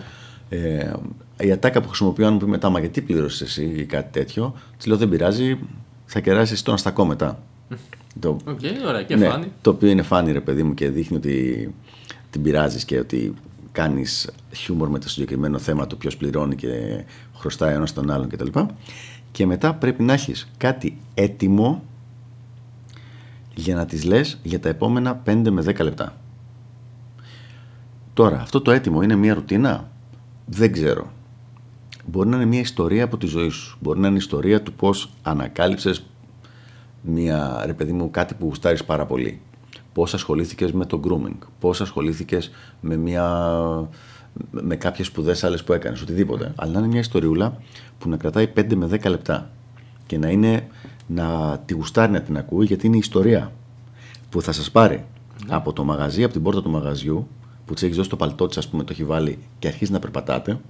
Ε, η ατάκα που χρησιμοποιώ, αν μου πει μετά, μα γιατί πλήρωσες εσύ ή κάτι τέτοιο, της λέω δεν πειράζει, θα κεράσεις εσύ τον αστακό μετά. το, Οκ, ωραία, και ναι, funny. το οποίο είναι funny, ρε παιδί μου, και δείχνει ότι την πειράζεις και ότι κάνεις χιούμορ με το συγκεκριμένο θέμα, το ποιος πληρώνει και χρωστάει ένας τον άλλον κτλ. Και μετά πρέπει να έχεις κάτι έτοιμο για να τις λες για τα επόμενα 5 με 10 λεπτά. Τώρα, αυτό το έτοιμο είναι μια ρουτίνα; Δεν ξέρω. Μπορεί να είναι μια ιστορία από τη ζωή σου. Μπορεί να είναι ιστορία του πώς ανακάλυψες μια, ρε παιδί μου, κάτι που γουστάρεις πάρα πολύ. Πώς ασχολήθηκες με το grooming, πώς ασχολήθηκες με, μια, με κάποιες σπουδές άλλες που έκανες, οτιδήποτε. Αλλά να είναι μια ιστοριούλα που να κρατάει 5 με 10 λεπτά και να είναι να τη γουστάρει να την ακούει γιατί είναι η ιστορία που θα σας πάρει ναι. από το μαγαζί, από την πόρτα του μαγαζιού που της έχεις δώσει το παλτό της, ας πούμε, το έχει βάλει και αρχίζει να περπατάτε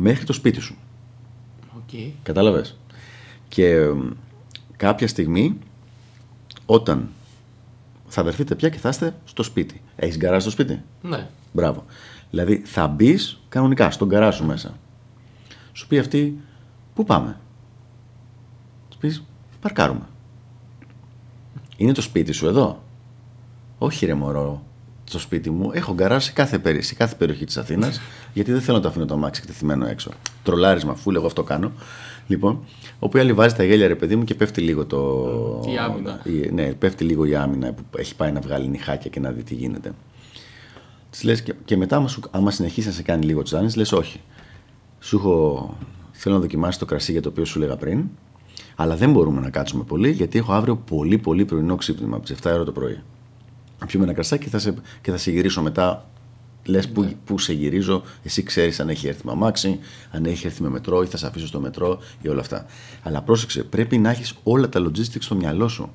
μέχρι το σπίτι σου. Okay. Κατάλαβες; Και κάποια στιγμή, όταν θα βρεθείτε πια και θα είστε στο σπίτι. Έχεις γκαράζ στο σπίτι; Ναι. Μπράβο. Δηλαδή θα μπεις κανονικά στον γκαράζ σου μέσα. Σου πει αυτή, πού πάμε; Σου πεις, παρκάρουμε. Είναι το σπίτι σου εδώ; Όχι ρε μωρό, στο σπίτι μου έχω γκαράζ σε κάθε, σε κάθε περιοχή της Αθήνας, γιατί δεν θέλω να το αφήνω το αμάξι εκτεθειμένο έξω. Τρολάρισμα, φούλ, εγώ αυτό κάνω. Λοιπόν, όπου η άλλη βάζει τα γέλια, ρε παιδί μου, και πέφτει λίγο το. Η άμυνα. Η, ναι, πέφτει λίγο η άμυνα που έχει πάει να βγάλει νυχάκια και να δει τι γίνεται. Της λες και, και, μετά, άμα, σου, άμα συνεχίσει να σε κάνει λίγο τσάνι, λες όχι. Σου έχω. Θέλω να δοκιμάσει το κρασί για το οποίο σου λέγα πριν, αλλά δεν μπορούμε να κάτσουμε πολύ γιατί έχω αύριο πολύ πολύ πρωινό ξύπνημα από τι 7 ώρα το πρωί να πιούμε ένα κρασάκι και θα σε, και θα σε γυρίσω μετά. Λες που, ναι. που σε γυρίζω, εσύ ξέρεις αν έχει έρθει με αμάξι, αν έχει έρθει με μετρό ή θα σε αφήσω στο μετρό ή όλα αυτά. Αλλά πρόσεξε, πρέπει να έχεις όλα τα logistics στο μυαλό σου.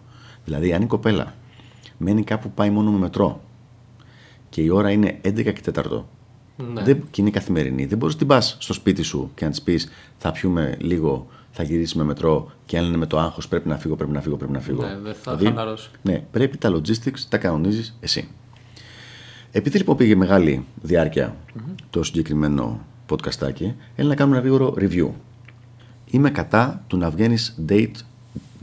Δηλαδή, αν η κοπέλα μένει κάπου πάει μόνο με μετρό και η ώρα είναι 11 και 4 ναι. δεν, και είναι καθημερινή, δεν μπορείς να την πας στο σπίτι σου και να της πεις θα πιούμε λίγο θα γυρίσει με μετρό και αν είναι με το άγχος πρέπει να φύγω, πρέπει να φύγω, πρέπει να φύγω. Ναι, δεν θα δηλαδή, Ναι, πρέπει τα logistics τα κανονίζεις εσύ. Επειδή λοιπόν πήγε μεγάλη το συγκεκριμένο podcastάκι, έλα να κάνουμε ένα γρήγορο review. Είμαι κατά του να βγαίνεις date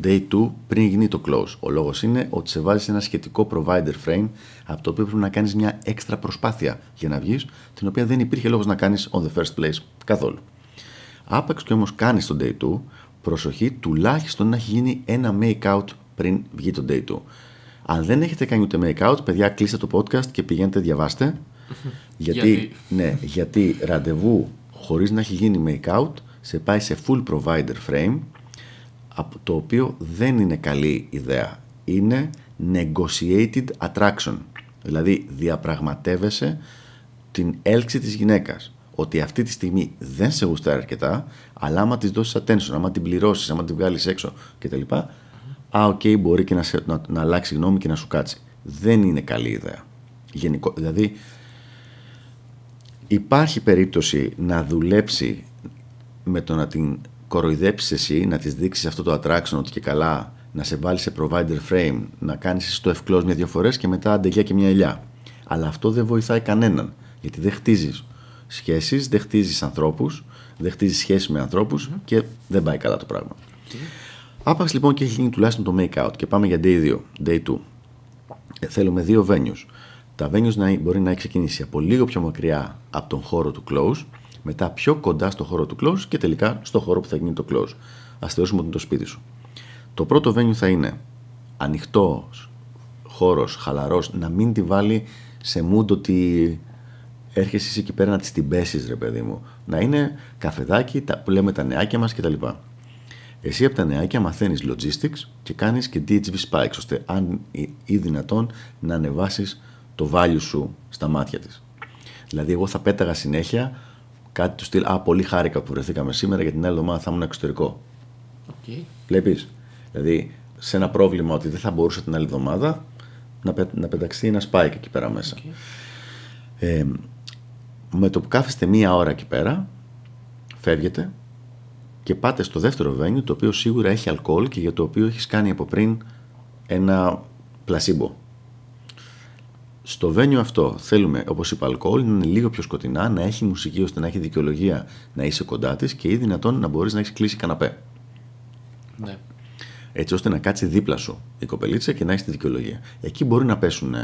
day 2 πριν γίνει το close. Ο λόγος είναι ότι σε βάζεις ένα σχετικό provider frame από το οποίο πρέπει να κάνεις μια έξτρα προσπάθεια για να βγεις, την οποία δεν υπήρχε λόγος να κάνεις on the first place καθόλου. Άπαξ και όμως κάνει τον day 2, προσοχή τουλάχιστον να έχει γίνει ένα make out πριν βγει το day 2. Αν δεν έχετε κάνει ούτε make out, παιδιά, κλείστε το podcast και πηγαίνετε διαβάστε. γιατί, ναι, γιατί ραντεβού χωρίς να έχει γίνει make out σε πάει σε full provider frame το οποίο δεν είναι καλή ιδέα. Είναι negotiated attraction. Δηλαδή διαπραγματεύεσαι την έλξη της γυναίκας ότι αυτή τη στιγμή δεν σε γουστάρει αρκετά, αλλά άμα της δώσεις attention, άμα την πληρώσεις, άμα την βγάλεις έξω κτλ. Α, ok, okay, μπορεί και να, σε, να, να, αλλάξει γνώμη και να σου κάτσει. Δεν είναι καλή ιδέα. Γενικό, δηλαδή, υπάρχει περίπτωση να δουλέψει με το να την κοροϊδέψεις εσύ, να της δείξεις αυτό το attraction ότι και καλά να σε βάλει σε provider frame, να κάνεις το ευκλώ μια-δύο φορές και μετά αντε γεια και μια ελιά. Αλλά αυτό δεν βοηθάει κανέναν. Γιατί δεν χτίζεις σχέσεις, δεν χτίζεις ανθρώπους, δεν χτίζεις σχέσεις με ανθρώπους και δεν πάει καλά το πράγμα. Okay. Άπαξ λοιπόν και έχει γίνει τουλάχιστον το make out και πάμε για day 2, day 2. Ε, θέλουμε δύο venues. Τα venues να, μπορεί να έχει ξεκινήσει από λίγο πιο μακριά από τον χώρο του close, μετά πιο κοντά στο χώρο του close και τελικά στο χώρο που θα γίνει το close. Α θεωρήσουμε ότι είναι το σπίτι σου. Το πρώτο venue θα είναι ανοιχτός χώρος, χαλαρός, να μην τη βάλει σε mood ότι έρχεσαι εσύ εκεί πέρα να τις την πέσει, ρε παιδί μου. Να είναι καφεδάκι τα, που λέμε τα νεάκια μας κτλ. Εσύ από τα νεάκια μαθαίνεις logistics και κάνεις και DHV spikes, ώστε αν ή δυνατόν να ανεβάσεις το value σου στα μάτια της. Δηλαδή, εγώ θα πέταγα συνέχεια κάτι του στυλ Α, πολύ χάρηκα που βρεθήκαμε σήμερα για την άλλη εβδομάδα θα ήμουν εξωτερικό. Okay. Βλέπεις. Δηλαδή, σε ένα πρόβλημα ότι δεν θα μπορούσα την άλλη εβδομάδα να, πε, να πεταξεί ένα spike εκεί πέρα μέσα. Okay. Ε, με το που κάθεστε μία ώρα εκεί πέρα, φεύγετε και πάτε στο δεύτερο venue, το οποίο σίγουρα έχει αλκοόλ και για το οποίο έχεις κάνει από πριν ένα πλασίμπο. Στο venue αυτό θέλουμε, όπως είπα, αλκοόλ να είναι λίγο πιο σκοτεινά, να έχει μουσική ώστε να έχει δικαιολογία να είσαι κοντά της και ή δυνατόν να μπορείς να έχεις κλείσει καναπέ. Ναι. Έτσι ώστε να κάτσει δίπλα σου η κοπελίτσα και να έχεις τη δικαιολογία. Εκεί μπορεί να πέσουν.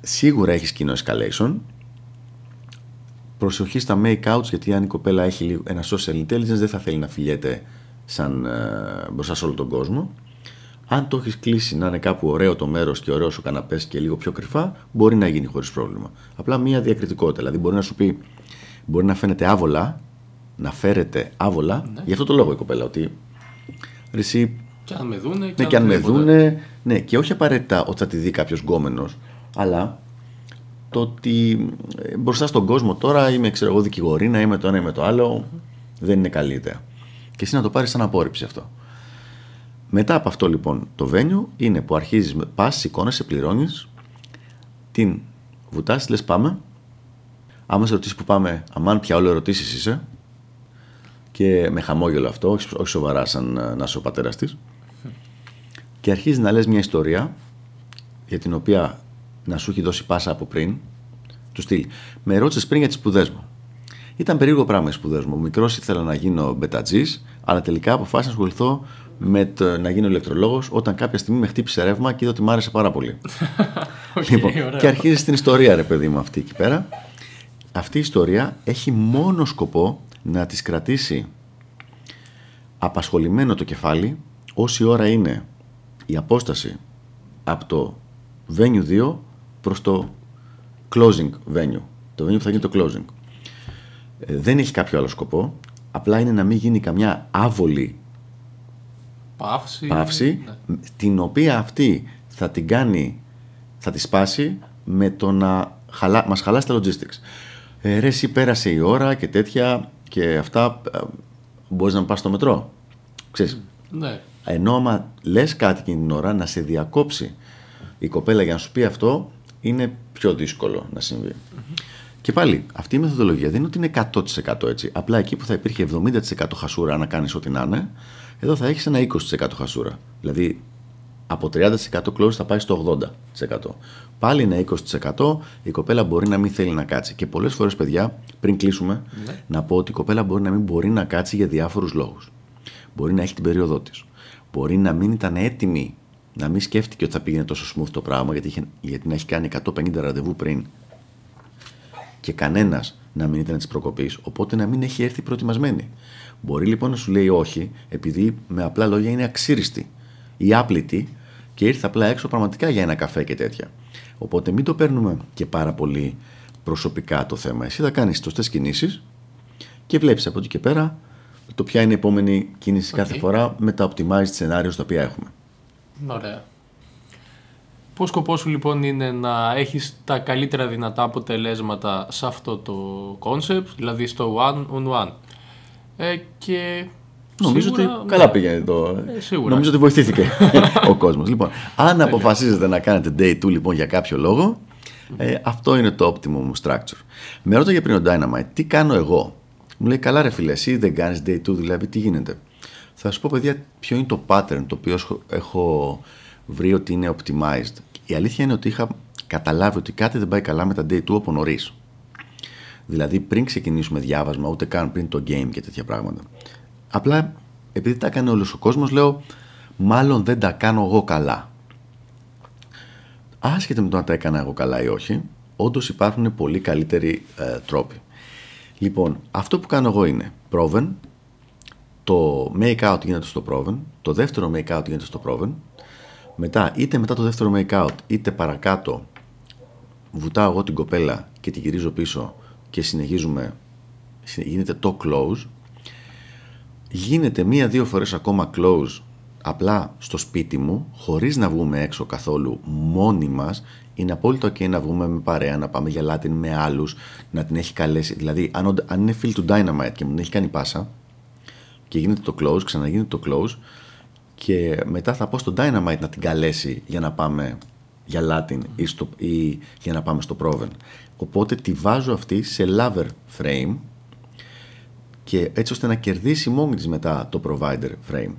Σίγουρα έχεις κοινό escalation προσοχή στα make-outs γιατί αν η κοπέλα έχει ένα social intelligence δεν θα θέλει να φιλιέται σαν, ε, μπροστά σε όλο τον κόσμο. Αν το έχεις κλείσει να είναι κάπου ωραίο το μέρος και ωραίος ο καναπές και λίγο πιο κρυφά, μπορεί να γίνει χωρίς πρόβλημα. Απλά μία διακριτικότητα. Δηλαδή, μπορεί να σου πει, μπορεί να φαίνεται άβολα, να φέρεται άβολα, ναι. γι' αυτό το λόγο η κοπέλα. Ότι εσύ Και αν με δούνε. Και ναι, και αν με δούνε. Ναι, και όχι απαραίτητα ότι θα τη δει κάποιος γκόμενος, αλλά το ότι ε, μπροστά στον κόσμο τώρα είμαι ξέρω εγώ δικηγορίνα, είμαι το ένα είμαι το άλλο, δεν είναι καλή ιδέα. Και εσύ να το πάρεις σαν απόρριψη αυτό. Μετά από αυτό λοιπόν το venue είναι που αρχίζεις, πας, σηκώνεσαι, πληρώνεις, την βουτάς, λες πάμε. Άμα σε ρωτήσεις που πάμε, αμάν πια όλο ερωτήσεις είσαι. Και με χαμόγελο αυτό, όχι σοβαρά σαν ε, να είσαι ο πατέρας της. Και αρχίζεις να λες μια ιστορία για την οποία να σου έχει δώσει πάσα από πριν. Του στυλ. Με ρώτησες πριν για τις σπουδές μου. Ήταν περίεργο πράγμα οι σπουδές μου. Μικρός ήθελα να γίνω μπετατζής, αλλά τελικά αποφάσισα να ασχοληθώ με το, να γίνω ηλεκτρολόγος όταν κάποια στιγμή με χτύπησε ρεύμα και είδα ότι μου άρεσε πάρα πολύ. okay, λοιπόν, και αρχίζει την ιστορία, ρε παιδί μου, αυτή εκεί πέρα. Αυτή η ιστορία έχει μόνο σκοπό να της κρατήσει απασχολημένο το κεφάλι όση ώρα είναι η απόσταση από το venue 2 προς το closing venue. Το venue που θα γίνει το closing. Ε, δεν έχει κάποιο άλλο σκοπό. Απλά είναι να μην γίνει καμιά άβολη παύση, παύση ναι. την οποία αυτή θα την κάνει, θα τη σπάσει με το να χαλά, μας χαλάσει τα logistics. Ε, ρε, εσύ πέρασε η ώρα και τέτοια και αυτά ε, μπορείς να πας στο μετρό. Ξέρεις. Ναι. Ενώ άμα λες κάτι εκείνη την ώρα να σε διακόψει η κοπέλα για να σου πει αυτό είναι πιο δύσκολο να συμβει Και πάλι, αυτή η μεθοδολογία δεν είναι ότι είναι 100% έτσι. Απλά εκεί που θα υπήρχε 70% χασούρα να κάνεις ό,τι να είναι, εδώ θα έχεις ένα 20% χασούρα. Δηλαδή, από 30% close θα πάει στο 80%. Πάλι είναι 20%, η κοπέλα μπορεί να μην θέλει να κάτσει. Και πολλές φορές, παιδιά, πριν κλείσουμε, ναι. να πω ότι η κοπέλα μπορεί να μην μπορεί να κάτσει για διάφορους λόγους. Μπορεί να έχει την περίοδό της. Μπορεί να μην ήταν έτοιμη να μην σκέφτηκε ότι θα πήγαινε τόσο smooth το πράγμα γιατί, είχε, γιατί να έχει κάνει 150 ραντεβού πριν και κανένας να μην ήταν της προκοπής, οπότε να μην έχει έρθει προετοιμασμένη. Μπορεί λοιπόν να σου λέει όχι, επειδή με απλά λόγια είναι αξίριστη ή άπλητη και ήρθε απλά έξω πραγματικά για ένα καφέ και τέτοια. Οπότε μην το παίρνουμε και πάρα πολύ προσωπικά το θέμα. Εσύ θα κάνεις σωστέ κινήσεις και βλέπεις από εκεί και πέρα το ποια είναι η επόμενη κίνηση κάθε φορά με τα optimized σενάρια τα οποία έχουμε. Ωραία. Πώς σκοπός σου λοιπόν είναι να έχεις τα καλύτερα δυνατά αποτελέσματα σε αυτό το concept, δηλαδή στο one on one; Ε, και Νομίζω σίγουρα, ότι καλά πήγαινε το. Ε, σίγουρα. Νομίζω ότι βοηθήθηκε ο κόσμος. Λοιπόν, αν αποφασίζετε να κάνετε day 2 λοιπόν για κάποιο λόγο, ε, αυτό είναι το optimum structure. Με ρώτα για πριν ο Dynamite, τι κάνω εγώ; Μου λέει καλά ρε φίλε, εσύ δεν κάνεις day 2 δηλαδή τι γίνεται; Θα σα πω, παιδιά, ποιο είναι το pattern το οποίο έχω βρει ότι είναι optimized. Η αλήθεια είναι ότι είχα καταλάβει ότι κάτι δεν πάει καλά με τα day 2 από νωρίς. Δηλαδή πριν ξεκινήσουμε διάβασμα, ούτε καν πριν το game και τέτοια πράγματα. Απλά επειδή τα έκανε όλος ο κόσμος, λέω, μάλλον δεν τα κάνω εγώ καλά. Άσχετα με το αν τα έκανα εγώ καλά ή όχι, όντως υπάρχουν πολύ καλύτεροι ε, τρόποι. Λοιπόν, αυτό που κάνω εγώ είναι proven, το make out γίνεται στο proven, το δεύτερο make out γίνεται στο proven, μετά είτε μετά το δεύτερο make out είτε παρακάτω βουτάω εγώ την κοπέλα και την γυρίζω πίσω και συνεχίζουμε, γίνεται το close, γίνεται μία-δύο φορές ακόμα close απλά στο σπίτι μου, χωρίς να βγούμε έξω καθόλου μόνοι μας, είναι απόλυτο ok να βγούμε με παρέα, να πάμε για Latin με άλλους, να την έχει καλέσει. Δηλαδή, αν, αν είναι φίλ του Dynamite και μου την έχει κάνει πάσα, και γίνεται το close, ξαναγίνεται το close και μετά θα πω στο Dynamite να την καλέσει για να πάμε για Latin ή, στο, ή για να πάμε στο Proven. Οπότε τη βάζω αυτή σε lover frame και έτσι ώστε να κερδίσει μόνη της μετά το provider frame.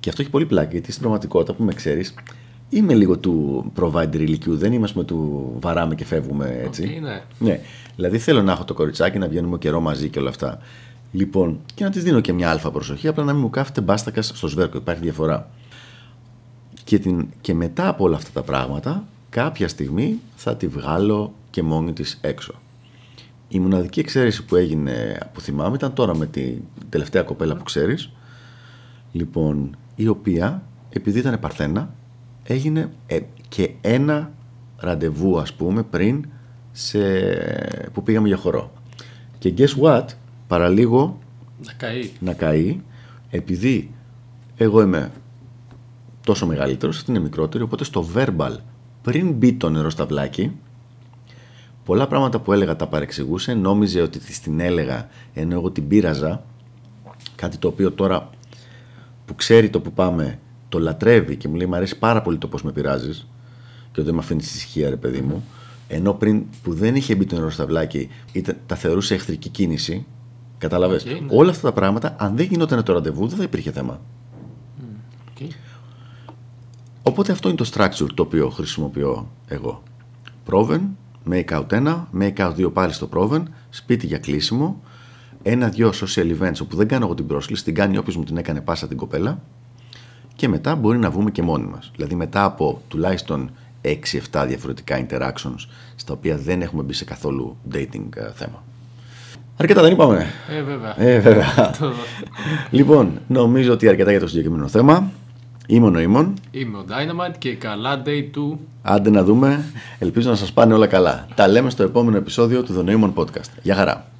Και αυτό έχει πολύ πλάκα γιατί στην πραγματικότητα που με ξέρεις είμαι λίγο του provider ηλικιού, δεν είμαστε του βαράμε και φεύγουμε έτσι. Okay, ναι. ναι. Δηλαδή θέλω να έχω το κοριτσάκι να βγαίνουμε καιρό μαζί και όλα αυτά. Λοιπόν, και να της δίνω και μια αλφα προσοχή, απλά να μην μου κάθεται μπάστακας στο σβέρκο. Υπάρχει διαφορά. Και, την, και μετά από όλα αυτά τα πράγματα, κάποια στιγμή θα τη βγάλω και μόνη της έξω. Η μοναδική εξαίρεση που έγινε, που θυμάμαι, ήταν τώρα με την τελευταία κοπέλα που ξέρεις. Λοιπόν, η οποία, επειδή ήταν παρθένα, έγινε ε, και ένα ραντεβού, ας πούμε, πριν σε, που πήγαμε για χορό. Και guess what, παραλίγο να καεί. να καεί επειδή εγώ είμαι τόσο μεγαλύτερος, αυτή είναι μικρότερη. Οπότε στο verbal, πριν μπει το νερό στα βλάκι, πολλά πράγματα που έλεγα τα παρεξηγούσε. Νόμιζε ότι την έλεγα ενώ εγώ την πείραζα. Κάτι το οποίο τώρα που ξέρει το που πάμε το λατρεύει και μου λέει: Μ' αρέσει πάρα πολύ το πώς με πειράζεις και ότι δεν με αφήνεις ησυχία, ρε παιδί μου. Ενώ πριν που δεν είχε μπει το νερό στα βλάκι, ήταν, τα θεωρούσε εχθρική κίνηση. Κατάλαβε. Okay, ναι. Όλα αυτά τα πράγματα, αν δεν γινόταν το ραντεβού, δεν θα υπήρχε θέμα. Okay. Οπότε αυτό είναι το structure το οποίο χρησιμοποιώ εγώ. Proven, make out 1, make out 2 πάλι στο proven, σπίτι για κλείσιμο, ένα-δυο social events όπου δεν κάνω εγώ την πρόσκληση, την κάνει όποιος μου την έκανε πάσα την κοπέλα και μετά μπορεί να βγούμε και μόνοι μας. Δηλαδή μετά από τουλάχιστον 6-7 διαφορετικά interactions στα οποία δεν έχουμε μπει σε καθόλου dating ε, θέμα. Αρκετά δεν είπαμε. Ε, βέβαια. Ε, βέβαια. λοιπόν, νομίζω ότι αρκετά για το συγκεκριμένο θέμα. Ήμουν ο Ήμων. Είμαι ο Dynamite και καλά day 2. Άντε να δούμε. Ελπίζω να σας πάνε όλα καλά. Τα λέμε στο επόμενο επεισόδιο του The Newman Podcast. Γεια χαρά.